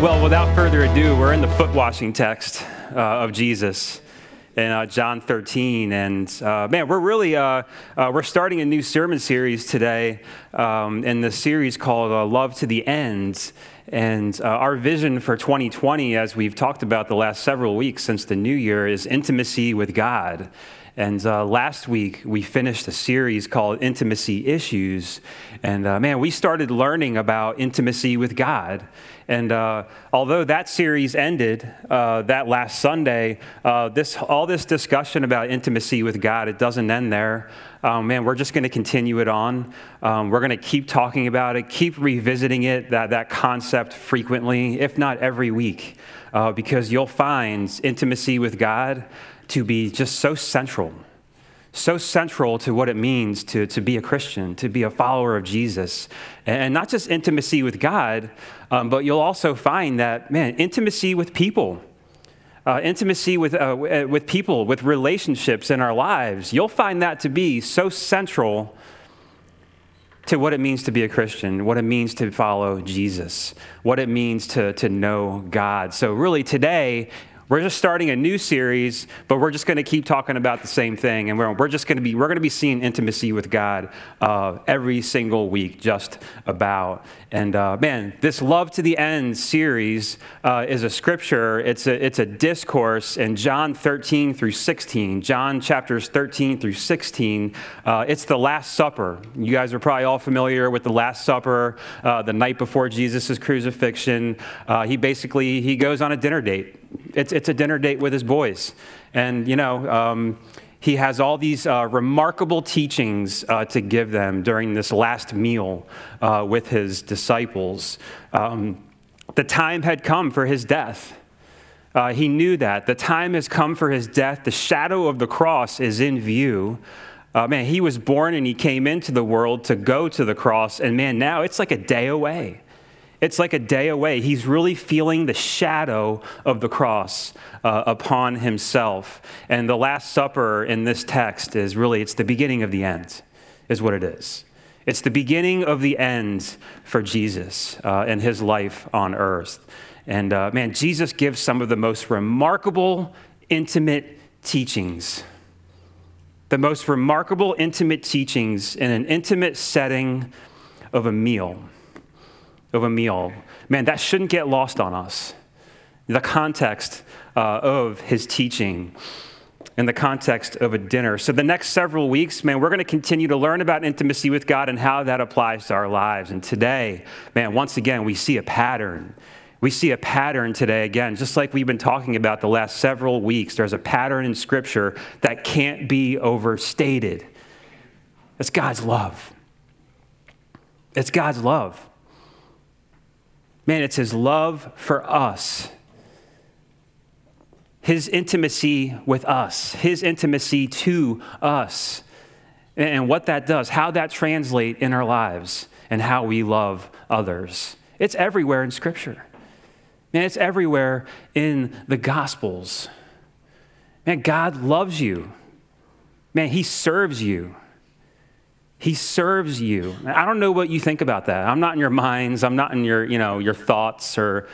Well, without further ado, we're in the foot washing text uh, of Jesus in uh, John 13. And uh, man, we're really uh, uh, we're starting a new sermon series today um, in the series called uh, Love to the End. And our vision for 2020, as we've talked about the last several weeks since the new year, is intimacy with God. And uh, last week, we finished a series called Intimacy Issues. And uh, man, we started learning about intimacy with God. And uh, although that series ended uh, that last Sunday, uh, this, all this discussion about intimacy with God, it doesn't end there. Um, man, we're just going to continue it on. Um, we're going to keep talking about it, keep revisiting it, that, that concept frequently, if not every week, uh, because you'll find intimacy with God to be just so central so central to what it means to, to be a Christian, to be a follower of Jesus. And not just intimacy with God, um, but you'll also find that, man, intimacy with people. Uh, intimacy with, uh, uh, with people, with relationships in our lives, you'll find that to be so central to what it means to be a Christian, what it means to follow Jesus, what it means to, to know God. So, really, today, we're just starting a new series, but we're just going to keep talking about the same thing, and we're, we're just going to be we're going to be seeing intimacy with God uh, every single week, just about. And uh, man, this Love to the End series uh, is a scripture, it's a, it's a discourse in John 13 through 16, John chapters 13 through 16. Uh, it's the Last Supper. You guys are probably all familiar with the Last Supper, uh, the night before Jesus' crucifixion. Uh, he basically he goes on a dinner date. It's, it's a dinner date with his boys. And, you know, um, he has all these uh, remarkable teachings uh, to give them during this last meal uh, with his disciples. Um, the time had come for his death. Uh, he knew that. The time has come for his death. The shadow of the cross is in view. Uh, man, he was born and he came into the world to go to the cross, and man, now it's like a day away. It's like a day away. He's really feeling the shadow of the cross uh, upon himself. And the Last Supper in this text is really, it's the beginning of the end, is what it is. It's the beginning of the end for Jesus uh, and his life on earth. And uh, man, Jesus gives some of the most remarkable, intimate teachings. The most remarkable, intimate teachings in an intimate setting of a meal of a meal. Man, that shouldn't get lost on us. The context uh, of his teaching in the context of a dinner. So, the next several weeks, man, we're going to continue to learn about intimacy with God and how that applies to our lives. And today, man, once again, we see a pattern. We see a pattern today, again, just like we've been talking about the last several weeks. There's a pattern in Scripture that can't be overstated. It's God's love. It's God's love. Man, it's his love for us, his intimacy with us, his intimacy to us, and what that does, how that translates in our lives, and how we love others. It's everywhere in Scripture. Man, it's everywhere in the Gospels. Man, God loves you. Man, He serves you. He serves you. I don't know what you think about that. I'm not in your minds. I'm not in your, you know, your thoughts or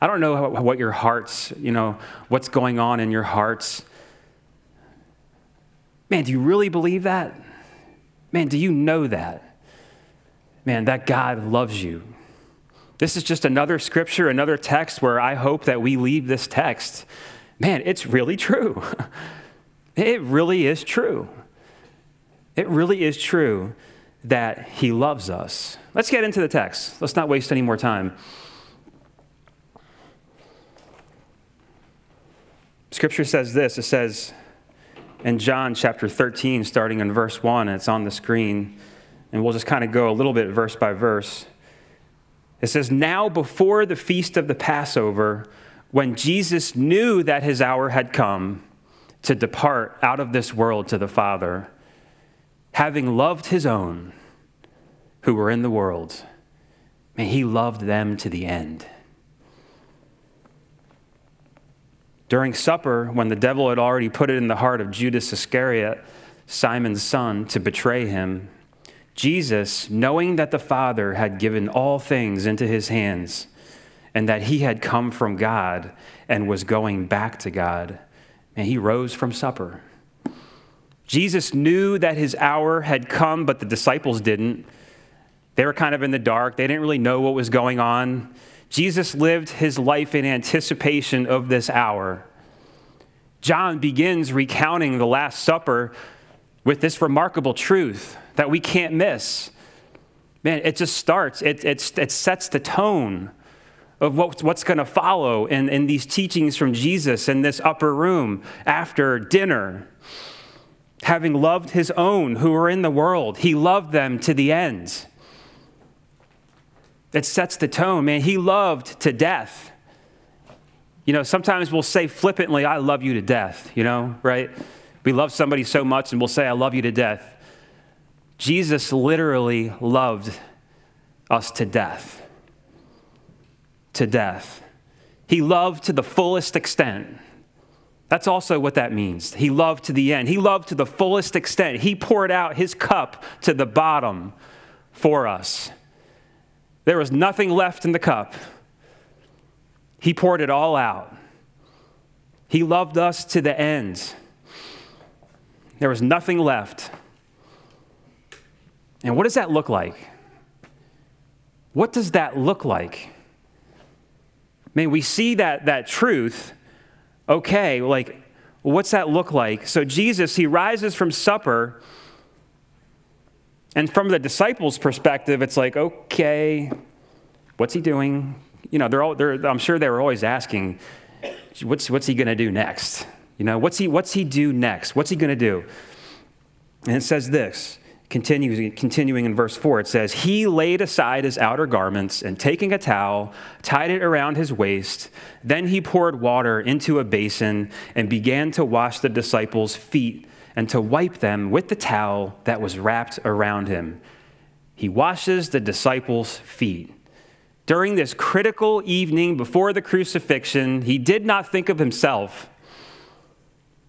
I don't know what your hearts, you know, what's going on in your hearts. Man, do you really believe that? Man, do you know that? Man, that God loves you. This is just another scripture, another text where I hope that we leave this text. Man, it's really true. It really is true. It really is true that he loves us. Let's get into the text. Let's not waste any more time. Scripture says this it says in John chapter 13, starting in verse 1, and it's on the screen, and we'll just kind of go a little bit verse by verse. It says, Now before the feast of the Passover, when Jesus knew that his hour had come to depart out of this world to the Father, having loved his own who were in the world, may he loved them to the end. During supper, when the devil had already put it in the heart of Judas Iscariot, Simon's son, to betray him, Jesus, knowing that the Father had given all things into his hands, and that he had come from God and was going back to God. And he rose from supper. Jesus knew that his hour had come, but the disciples didn't. They were kind of in the dark, they didn't really know what was going on. Jesus lived his life in anticipation of this hour. John begins recounting the Last Supper with this remarkable truth that we can't miss. Man, it just starts, it, it, it sets the tone of what, what's going to follow in, in these teachings from Jesus in this upper room after dinner. Having loved his own who were in the world, he loved them to the end. It sets the tone, man. He loved to death. You know, sometimes we'll say flippantly, I love you to death, you know, right? We love somebody so much and we'll say, I love you to death. Jesus literally loved us to death. To death. He loved to the fullest extent. That's also what that means. He loved to the end. He loved to the fullest extent. He poured out his cup to the bottom for us. There was nothing left in the cup. He poured it all out. He loved us to the end. There was nothing left. And what does that look like? What does that look like? Man, we see that, that truth. Okay, like, what's that look like? So, Jesus, he rises from supper and from the disciples' perspective, it's like, okay, what's he doing? You know, they're all, they're, I'm sure they were always asking, what's, what's he going to do next? You know, what's he, what's he do next? What's he going to do? And it says this, continuing, continuing in verse 4, it says, He laid aside his outer garments and taking a towel, tied it around his waist. Then he poured water into a basin and began to wash the disciples' feet and to wipe them with the towel that was wrapped around him. He washes the disciples' feet. During this critical evening before the crucifixion, he did not think of himself.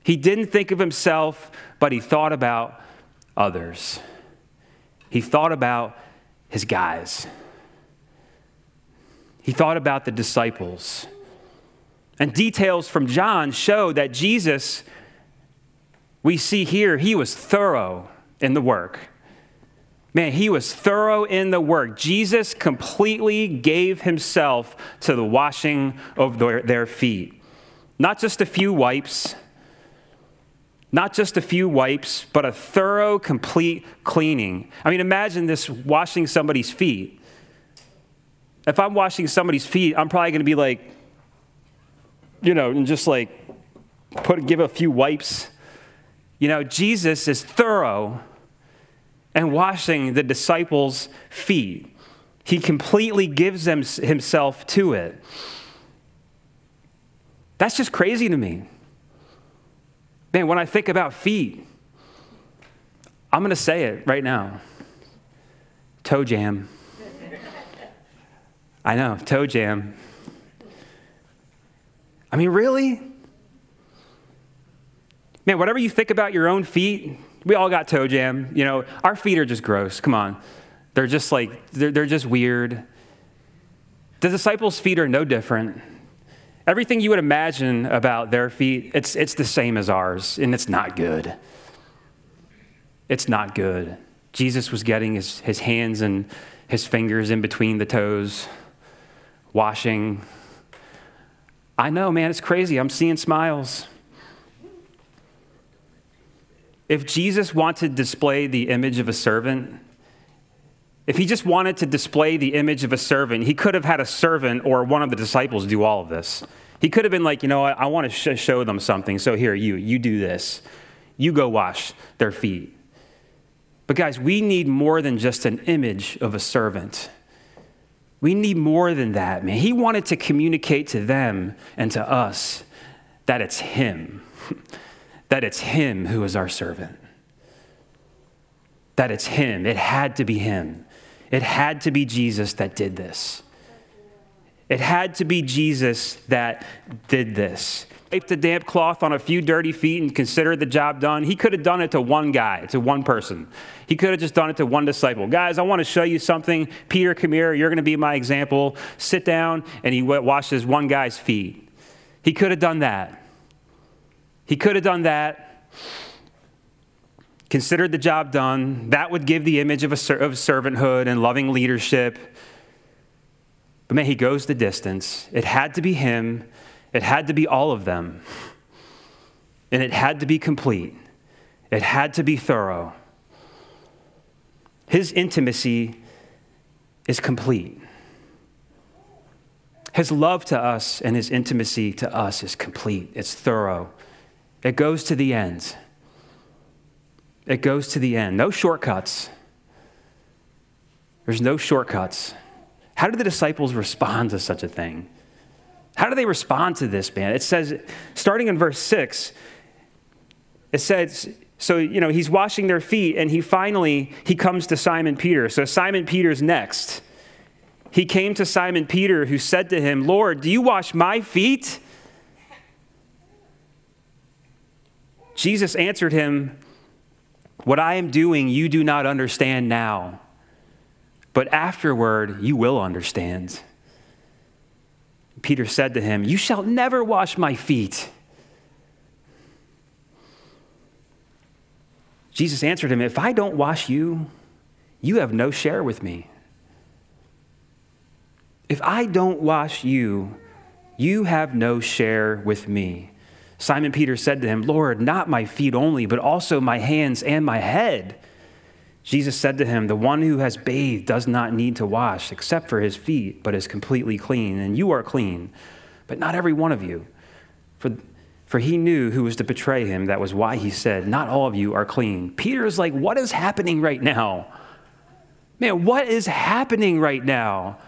He didn't think of himself, but he thought about others. He thought about his guys. He thought about the disciples. And details from John show that Jesus we see here he was thorough in the work. Man, he was thorough in the work. Jesus completely gave himself to the washing of their, feet. Not just a few wipes, not just a few wipes, but a thorough, complete cleaning. I mean, imagine this washing somebody's feet. If I'm washing somebody's feet, I'm probably going to be like, you know, and just like put give a few wipes you know, Jesus is thorough and washing the disciples' feet. He completely gives them himself to it. That's just crazy to me. Man, when I think about feet, I'm going to say it right now toe jam. I know, toe jam. I mean, really? Man, whatever you think about your own feet, we all got toe jam. You know, our feet are just gross. Come on. They're just like, they're, they're just weird. The disciples' feet are no different. Everything you would imagine about their feet, it's, it's the same as ours, and it's not good. It's not good. Jesus was getting his, his hands and his fingers in between the toes, washing. I know, man, it's crazy. I'm seeing smiles. If Jesus wanted to display the image of a servant, if he just wanted to display the image of a servant, he could have had a servant or one of the disciples do all of this. He could have been like, you know what, I want to sh- show them something. So here, you, you do this. You go wash their feet. But guys, we need more than just an image of a servant. We need more than that, man. He wanted to communicate to them and to us that it's him. that it's Him who is our servant. That it's Him. It had to be Him. It had to be Jesus that did this. It had to be Jesus that did this. Wipe the damp cloth on a few dirty feet and consider the job done. He could have done it to one guy, to one person. He could have just done it to one disciple. Guys, I want to show you something. Peter, come here. You're going to be my example. Sit down. And he washes one guy's feet. He could have done that. He could have done that. Considered the job done. That would give the image of, a, of servanthood and loving leadership. But man, he goes the distance. It had to be him. It had to be all of them. And it had to be complete. It had to be thorough. His intimacy is complete. His love to us and his intimacy to us is complete. It's thorough. It goes to the end. It goes to the end. No shortcuts. There's no shortcuts. How did the disciples respond to such a thing? How do they respond to this, man? It says, starting in verse 6, it says, so, you know, he's washing their feet, and he finally, he comes to Simon Peter. So Simon Peter's next. He came to Simon Peter, who said to him, Lord, do you wash my feet? Jesus answered him, What I am doing, you do not understand now, but afterward you will understand. Peter said to him, You shall never wash my feet. Jesus answered him, If I don't wash you, you have no share with me. If I don't wash you, you have no share with me. Simon Peter said to him, Lord, not my feet only, but also my hands and my head. Jesus said to him, The one who has bathed does not need to wash except for his feet, but is completely clean. And you are clean, but not every one of you. For, for he knew who was to betray him. That was why he said, Not all of you are clean. Peter is like, What is happening right now? Man, what is happening right now?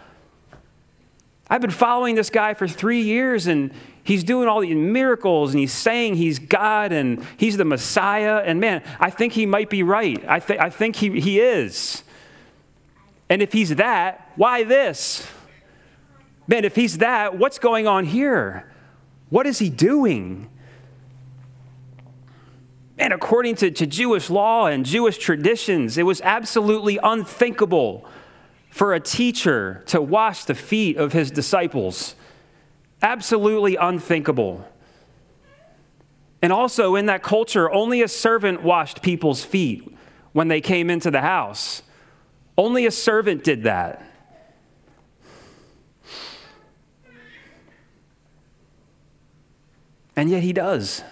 I've been following this guy for three years and he's doing all these miracles and he's saying he's God and he's the Messiah. And man, I think he might be right. I, th- I think he, he is. And if he's that, why this? Man, if he's that, what's going on here? What is he doing? And according to, to Jewish law and Jewish traditions, it was absolutely unthinkable for a teacher to wash the feet of his disciples. Absolutely unthinkable. And also, in that culture, only a servant washed people's feet when they came into the house. Only a servant did that. And yet he does.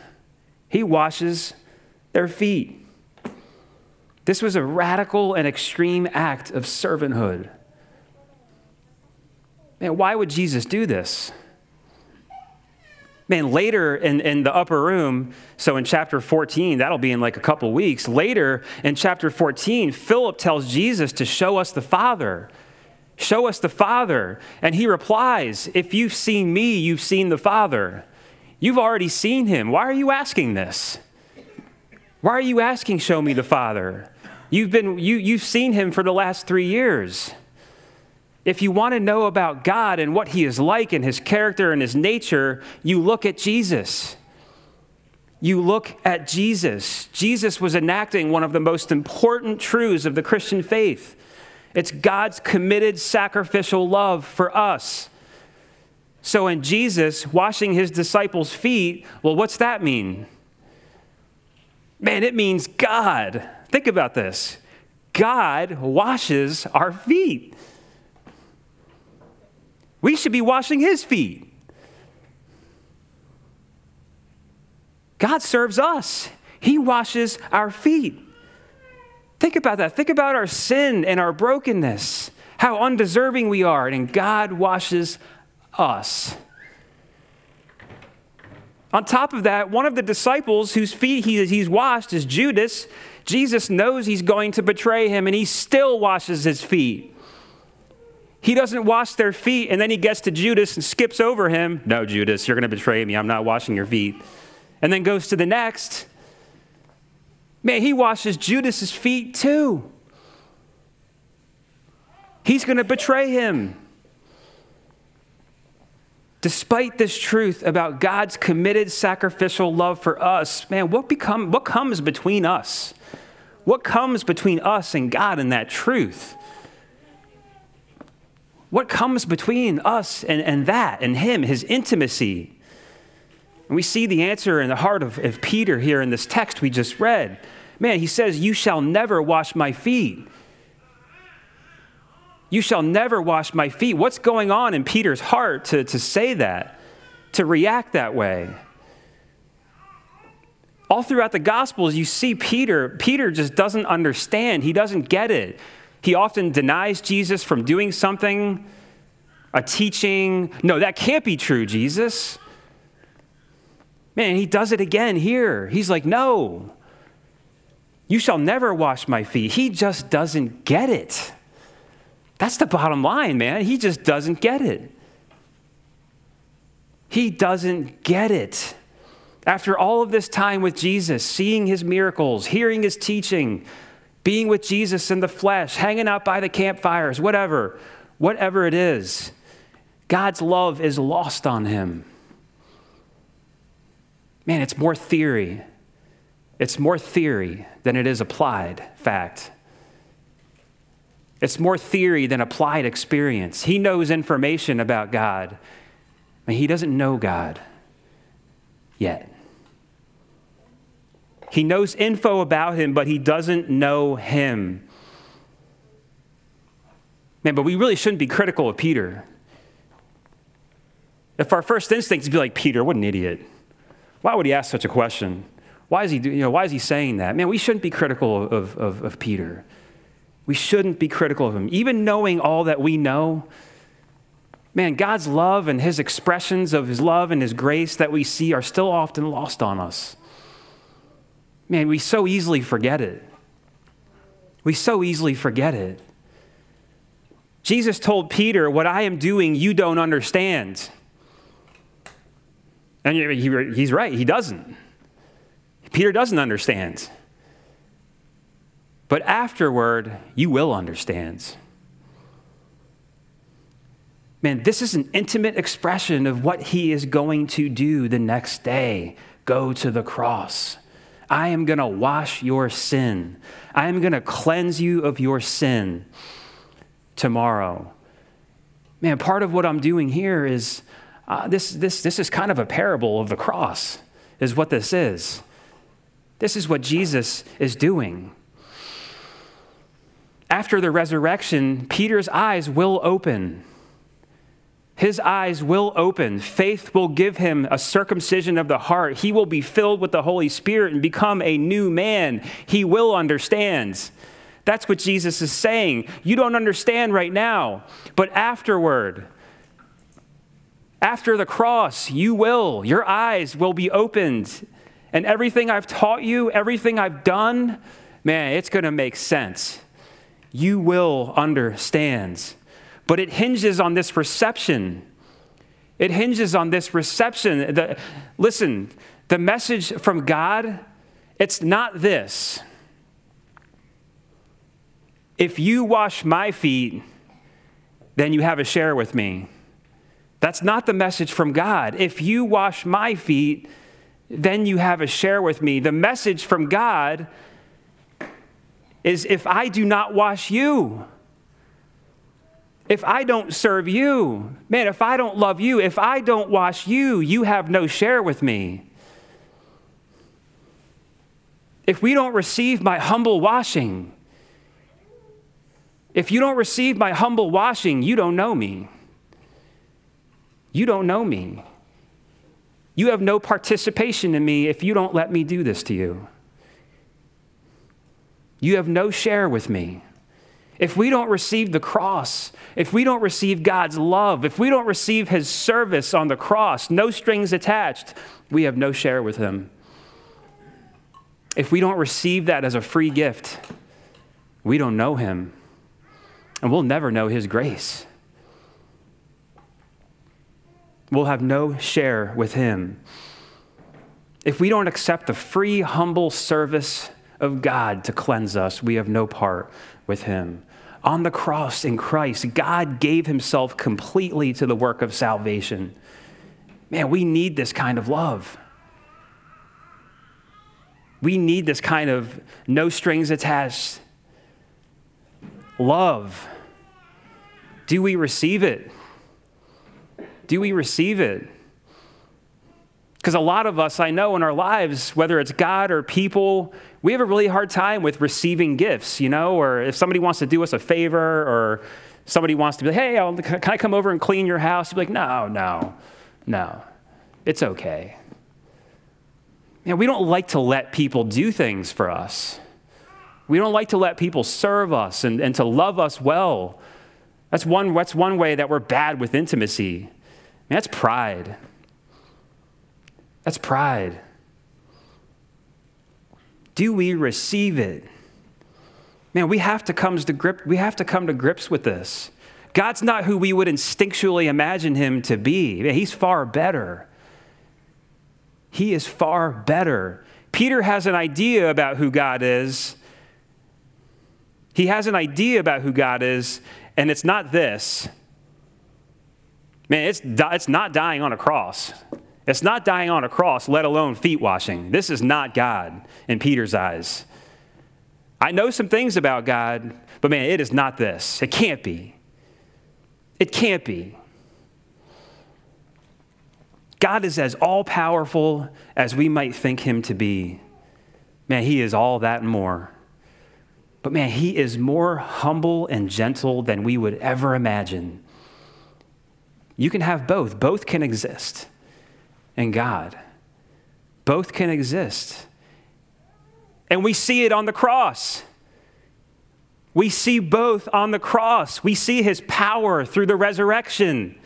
He washes their feet. This was a radical and extreme act of servanthood. Man, why would Jesus do this? Man, later in, in the upper room, so in chapter 14, that'll be in like a couple weeks. Later in chapter 14, Philip tells Jesus to show us the Father. Show us the Father. And he replies, If you've seen me, you've seen the Father. You've already seen him. Why are you asking this? Why are you asking, Show me the Father? You've, been, you, you've seen him for the last three years. If you want to know about God and what he is like and his character and his nature, you look at Jesus. You look at Jesus. Jesus was enacting one of the most important truths of the Christian faith. It's God's committed sacrificial love for us. So, in Jesus washing his disciples' feet, well, what's that mean? Man, it means God. Think about this God washes our feet. We should be washing his feet. God serves us, he washes our feet. Think about that. Think about our sin and our brokenness, how undeserving we are, and God washes us. On top of that, one of the disciples whose feet he, he's washed is Judas. Jesus knows he's going to betray him, and he still washes his feet. He doesn't wash their feet, and then he gets to Judas and skips over him. No, Judas, you're going to betray me. I'm not washing your feet. And then goes to the next. Man, he washes Judas's feet too. He's going to betray him. despite this truth about God's committed sacrificial love for us, man, what, become, what comes between us? What comes between us and God in that truth? What comes between us and, and that and Him, His intimacy? And we see the answer in the heart of, of Peter here in this text we just read. Man, he says, You shall never wash my feet. You shall never wash my feet. What's going on in Peter's heart to, to say that, to react that way? All throughout the Gospels, you see Peter, Peter just doesn't understand. He doesn't get it. He often denies Jesus from doing something, a teaching. No, that can't be true, Jesus. Man, he does it again here. He's like, No, you shall never wash my feet. He just doesn't get it. That's the bottom line, man. He just doesn't get it. He doesn't get it. After all of this time with Jesus, seeing his miracles, hearing his teaching, being with Jesus in the flesh, hanging out by the campfires, whatever, whatever it is, God's love is lost on him. Man, it's more theory. It's more theory than it is applied fact. It's more theory than applied experience. He knows information about God, but he doesn't know God yet. He knows info about him, but he doesn't know him. Man, but we really shouldn't be critical of Peter. If our first instinct is to be like, Peter, what an idiot. Why would he ask such a question? Why is he, you know, why is he saying that? Man, we shouldn't be critical of, of, of Peter. We shouldn't be critical of him. Even knowing all that we know, man, God's love and his expressions of his love and his grace that we see are still often lost on us. Man, we so easily forget it. We so easily forget it. Jesus told Peter, What I am doing, you don't understand. And he's right, he doesn't. Peter doesn't understand. But afterward, you will understand. Man, this is an intimate expression of what he is going to do the next day go to the cross. I am going to wash your sin. I am going to cleanse you of your sin tomorrow. Man, part of what I'm doing here is uh, this, this, this is kind of a parable of the cross, is what this is. This is what Jesus is doing. After the resurrection, Peter's eyes will open. His eyes will open. Faith will give him a circumcision of the heart. He will be filled with the Holy Spirit and become a new man. He will understand. That's what Jesus is saying. You don't understand right now, but afterward, after the cross, you will. Your eyes will be opened. And everything I've taught you, everything I've done, man, it's going to make sense you will understand. But it hinges on this reception. It hinges on this reception. The, listen, the message from God, it's not this. If you wash my feet, then you have a share with me. That's not the message from God. If you wash my feet, then you have a share with me. The message from God is if I do not wash you, if I don't serve you, man, if I don't love you, if I don't wash you, you have no share with me. If we don't receive my humble washing, if you don't receive my humble washing, you don't know me. You don't know me. You have no participation in me if you don't let me do this to you. You have no share with me. If we don't receive the cross, if we don't receive God's love, if we don't receive his service on the cross, no strings attached, we have no share with him. If we don't receive that as a free gift, we don't know him. And we'll never know his grace. We'll have no share with him. If we don't accept the free, humble service of God to cleanse us, we have no part with him. On the cross in Christ, God gave himself completely to the work of salvation. Man, we need this kind of love. We need this kind of no strings attached love. Do we receive it? Do we receive it? Because a lot of us, I know in our lives, whether it's God or people, we have a really hard time with receiving gifts, you know, or if somebody wants to do us a favor or somebody wants to be like, hey, I'll, can I come over and clean your house? You'd be like, no, no, no, it's okay. You know, we don't like to let people do things for us. We don't like to let people serve us and, and to love us well. That's one, that's one way that we're bad with intimacy. Man, that's pride. That's pride. Do we receive it? Man, we have to come to grip, we have to come to grips with this. God's not who we would instinctually imagine him to be. He's far better. He is far better. Peter has an idea about who God is. He has an idea about who God is, and it's not this. Man, it's, it's not dying on a cross. It's not dying on a cross, let alone feet washing. This is not God in Peter's eyes. I know some things about God, but man, it is not this. It can't be. It can't be. God is as all powerful as we might think him to be. Man, he is all that and more. But man, he is more humble and gentle than we would ever imagine. You can have both, both can exist in God. Both can exist. And we see it on the cross. We see both on the cross. We see his power through the resurrection.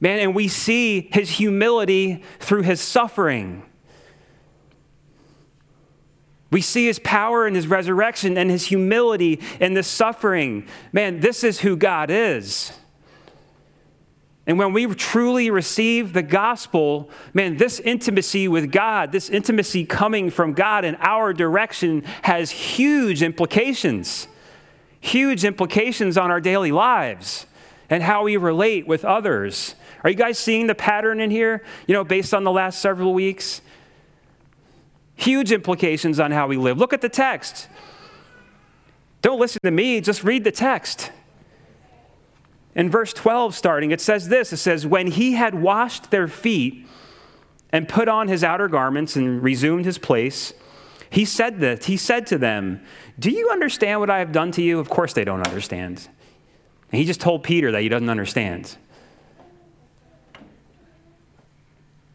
Man, and we see his humility through his suffering. We see his power in his resurrection and his humility in the suffering. Man, this is who God is. And when we truly receive the gospel, man, this intimacy with God, this intimacy coming from God in our direction has huge implications. Huge implications on our daily lives and how we relate with others. Are you guys seeing the pattern in here? You know, based on the last several weeks? Huge implications on how we live. Look at the text. Don't listen to me, just read the text. In verse 12, starting, it says this It says, When he had washed their feet and put on his outer garments and resumed his place, he said this. He said to them, Do you understand what I have done to you? Of course they don't understand. And he just told Peter that he doesn't understand.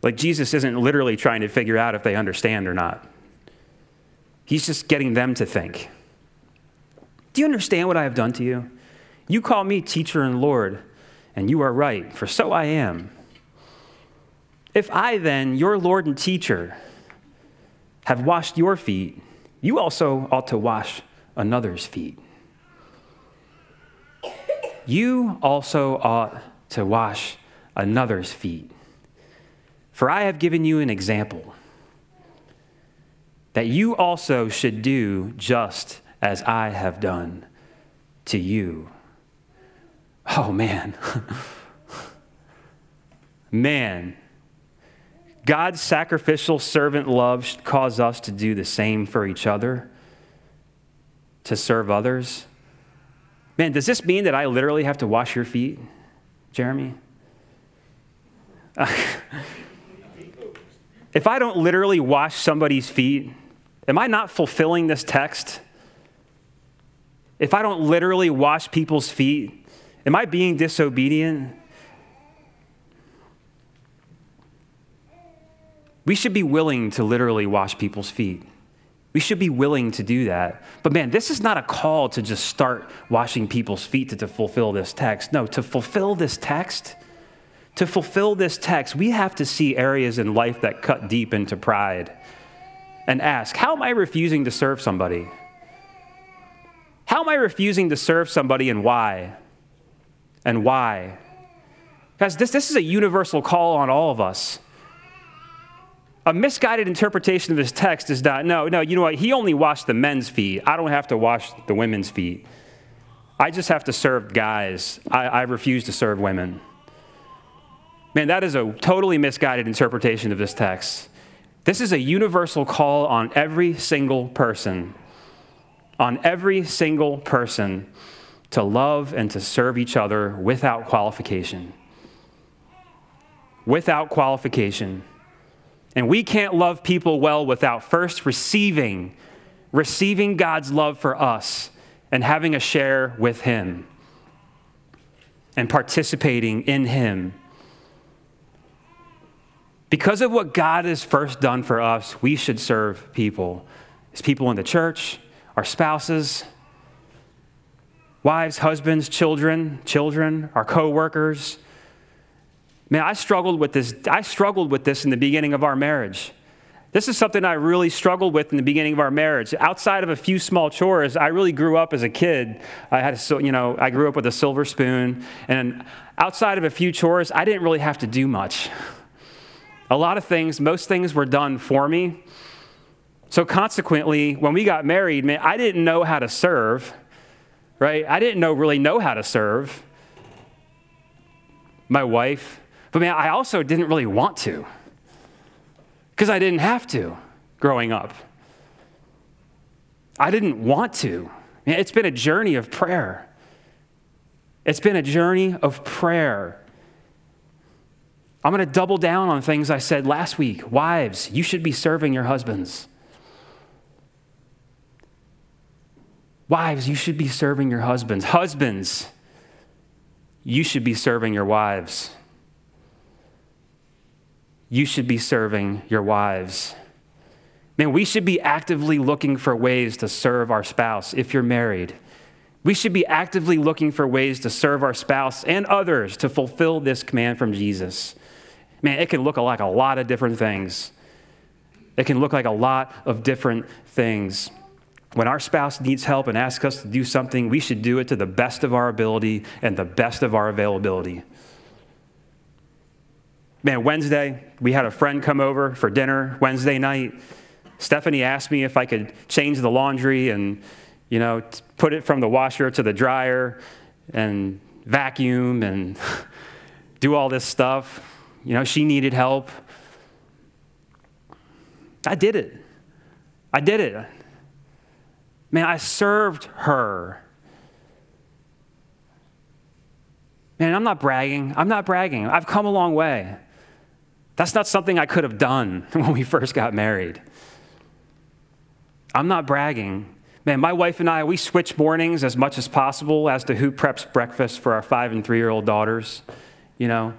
Like Jesus isn't literally trying to figure out if they understand or not. He's just getting them to think. Do you understand what I have done to you? You call me teacher and Lord, and you are right, for so I am. If I then, your Lord and teacher, have washed your feet, you also ought to wash another's feet. You also ought to wash another's feet. For I have given you an example that you also should do just as I have done to you. Oh, man. man. God's sacrificial servant love should cause us to do the same for each other, to serve others. Man, does this mean that I literally have to wash your feet, Jeremy? If I don't literally wash somebody's feet, am I not fulfilling this text? If I don't literally wash people's feet, am I being disobedient? We should be willing to literally wash people's feet. We should be willing to do that. But man, this is not a call to just start washing people's feet to, to fulfill this text. No, to fulfill this text, to fulfill this text, we have to see areas in life that cut deep into pride and ask, how am I refusing to serve somebody? How am I refusing to serve somebody and why? And why? Guys, this, this is a universal call on all of us. A misguided interpretation of this text is that, no, no, you know what? He only washed the men's feet. I don't have to wash the women's feet. I just have to serve guys. I, I refuse to serve women. Man, that is a totally misguided interpretation of this text. This is a universal call on every single person, on every single person to love and to serve each other without qualification. Without qualification. And we can't love people well without first receiving, receiving God's love for us and having a share with Him and participating in Him. Because of what God has first done for us, we should serve people. As people in the church, our spouses, wives, husbands, children, children, our coworkers. Man, I struggled with this. I struggled with this in the beginning of our marriage. This is something I really struggled with in the beginning of our marriage. Outside of a few small chores, I really grew up as a kid. I had a, you know, I grew up with a silver spoon, and outside of a few chores, I didn't really have to do much. A lot of things, most things were done for me. So consequently, when we got married, man, I didn't know how to serve right? I didn't know really know how to serve my wife, but man, I also didn't really want to because I didn't have to growing up. I didn't want to. Man, it's been a journey of prayer. It's been a journey of prayer. I'm going to double down on things I said last week. Wives, you should be serving your husbands. Wives, you should be serving your husbands. Husbands, you should be serving your wives. You should be serving your wives. Man, we should be actively looking for ways to serve our spouse if you're married. We should be actively looking for ways to serve our spouse and others to fulfill this command from Jesus. Man, it can look like a lot of different things. It can look like a lot of different things. When our spouse needs help and asks us to do something, we should do it to the best of our ability and the best of our availability. Man, Wednesday, we had a friend come over for dinner Wednesday night. Stephanie asked me if I could change the laundry and, you know, put it from the washer to the dryer and vacuum and do all this stuff. You know, she needed help. I did it. I did it. Man, I served her. Man, I'm not bragging. I'm not bragging. I've come a long way. That's not something I could have done when we first got married. I'm not bragging. Man, my wife and I, we switch mornings as much as possible as to who preps breakfast for our five and three year old daughters. You know,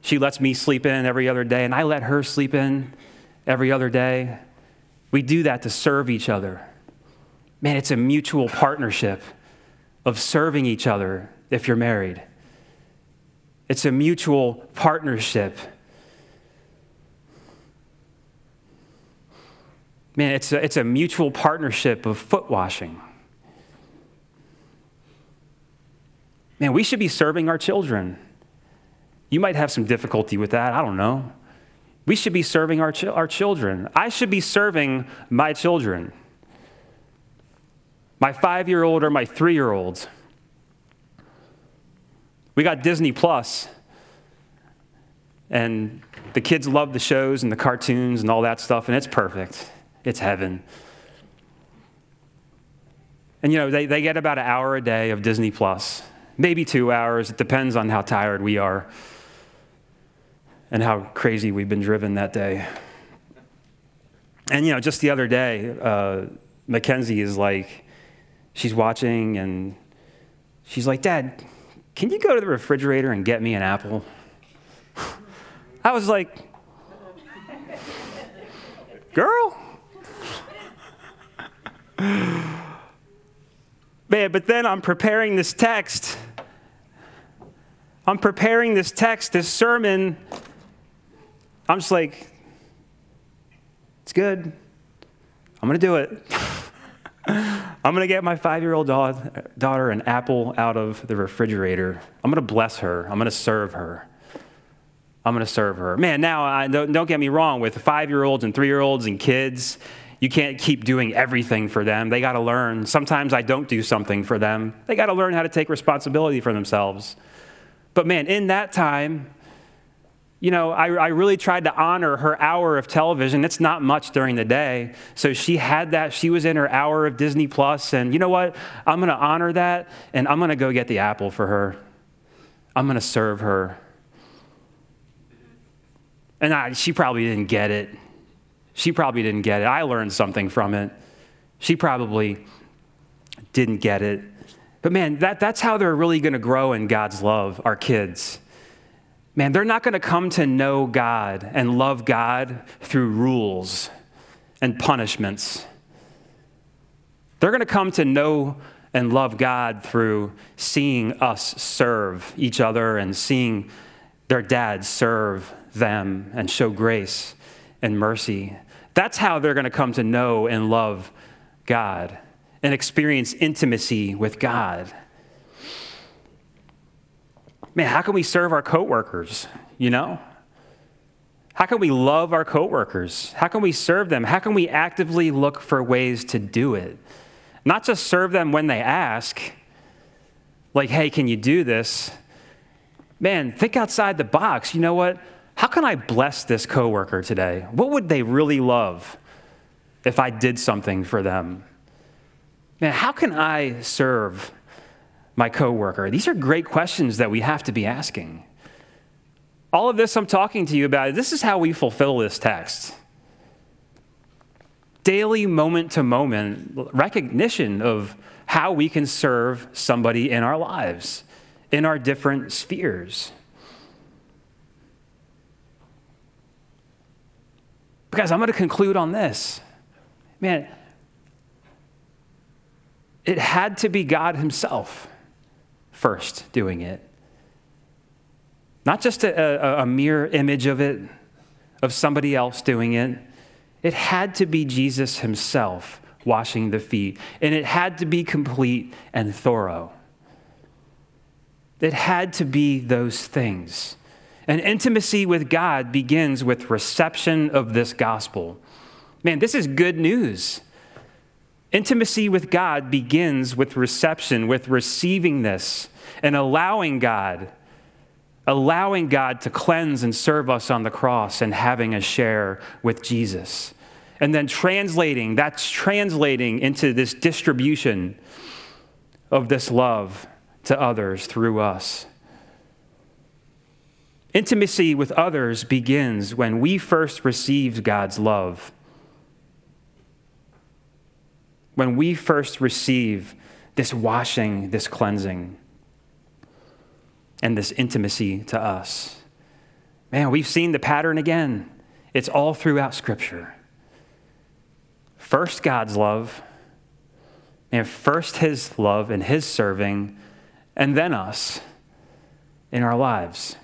she lets me sleep in every other day, and I let her sleep in every other day. We do that to serve each other. Man, it's a mutual partnership of serving each other if you're married. It's a mutual partnership. Man, it's a, it's a mutual partnership of foot washing. Man, we should be serving our children. You might have some difficulty with that. I don't know. We should be serving our, our children. I should be serving my children my five year old or my three year olds. We got Disney Plus, and the kids love the shows and the cartoons and all that stuff, and it's perfect. It's heaven. And you know, they, they get about an hour a day of Disney Plus, maybe two hours. It depends on how tired we are and how crazy we've been driven that day. And you know, just the other day, uh, Mackenzie is like, she's watching and she's like, Dad, can you go to the refrigerator and get me an apple? I was like, Girl? Man, but then I'm preparing this text. I'm preparing this text, this sermon. I'm just like, it's good. I'm going to do it. I'm going to get my five year old daughter an apple out of the refrigerator. I'm going to bless her. I'm going to serve her. I'm going to serve her. Man, now, I, don't, don't get me wrong, with five year olds and three year olds and kids, you can't keep doing everything for them. They got to learn. Sometimes I don't do something for them. They got to learn how to take responsibility for themselves. But man, in that time, you know, I, I, really tried to honor her hour of television. It's not much during the day. So she had that. She was in her hour of Disney Plus, And you know what? I'm going to honor that, and I'm going to go get the apple for her. I'm going to serve her. And I, she probably didn't get it. She probably didn't get it. I learned something from it. She probably didn't get it. But man, that, that's how they're really going to grow in God's love, our kids man, they're not going to come to know God and love God through rules and punishments. They're going to come to know and love God through seeing us serve each other and seeing their dads serve them and show grace and mercy. That's how they're going to come to know and love God and experience intimacy with God man, how can we serve our coworkers? You know? How can we love our coworkers? How can we serve them? How can we actively look for ways to do it? Not just serve them when they ask, like, hey, can you do this? Man, think outside the box. You know what? How can I bless this coworker today? What would they really love if I did something for them? Man, how can I serve my coworker? These are great questions that we have to be asking. All of this I'm talking to you about, this is how we fulfill this text. Daily, moment to moment recognition of how we can serve somebody in our lives, in our different spheres. Because I'm going to conclude on this. Man, it had to be God Himself first doing it. Not just a, a, a mere image of it, of somebody else doing it. It had to be Jesus himself washing the feet, and it had to be complete and thorough. It had to be those things. And intimacy with God begins with reception of this gospel. Man, this is good news. Intimacy with God begins with reception, with receiving this and allowing God, allowing God to cleanse and serve us on the cross and having a share with Jesus. And then translating, that's translating into this distribution of this love to others through us. Intimacy with others begins when we first receive God's love. When we first receive this washing, this cleansing and this intimacy to us. Man, we've seen the pattern again. It's all throughout Scripture. First, God's love, and first His love and His serving, and then us in our lives.